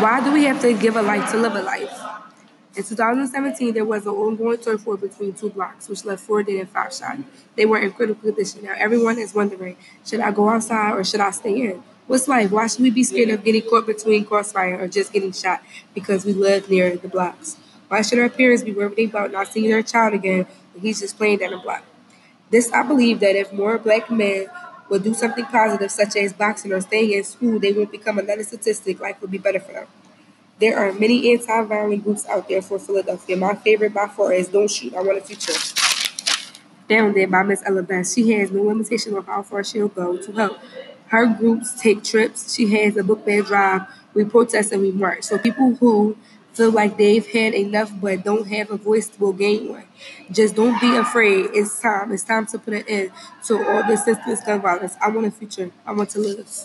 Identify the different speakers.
Speaker 1: Why do we have to give a life to live a life? In 2017, there was an ongoing turf war between two blocks, which left four dead and five shot. They were in critical condition. Now, everyone is wondering, should I go outside or should I stay in? What's life? Why should we be scared of getting caught between crossfire or just getting shot because we live near the blocks? Why should our parents be worried about not seeing their child again when he's just playing down the block? This, I believe that if more black men would do something positive, such as boxing or staying in school, they won't become another statistic. Life will be better for them. There are many anti-violent groups out there for Philadelphia. My favorite by far is Don't Shoot, I Want a Future. Down there by Miss Ella Best. She has no limitation on how far she'll go to help. Her groups take trips. She has a book bag drive. We protest and we march. So people who feel like they've had enough but don't have a voice will gain one. Just don't be afraid. It's time. It's time to put an end to all this senseless gun violence. I want a future. I want to live.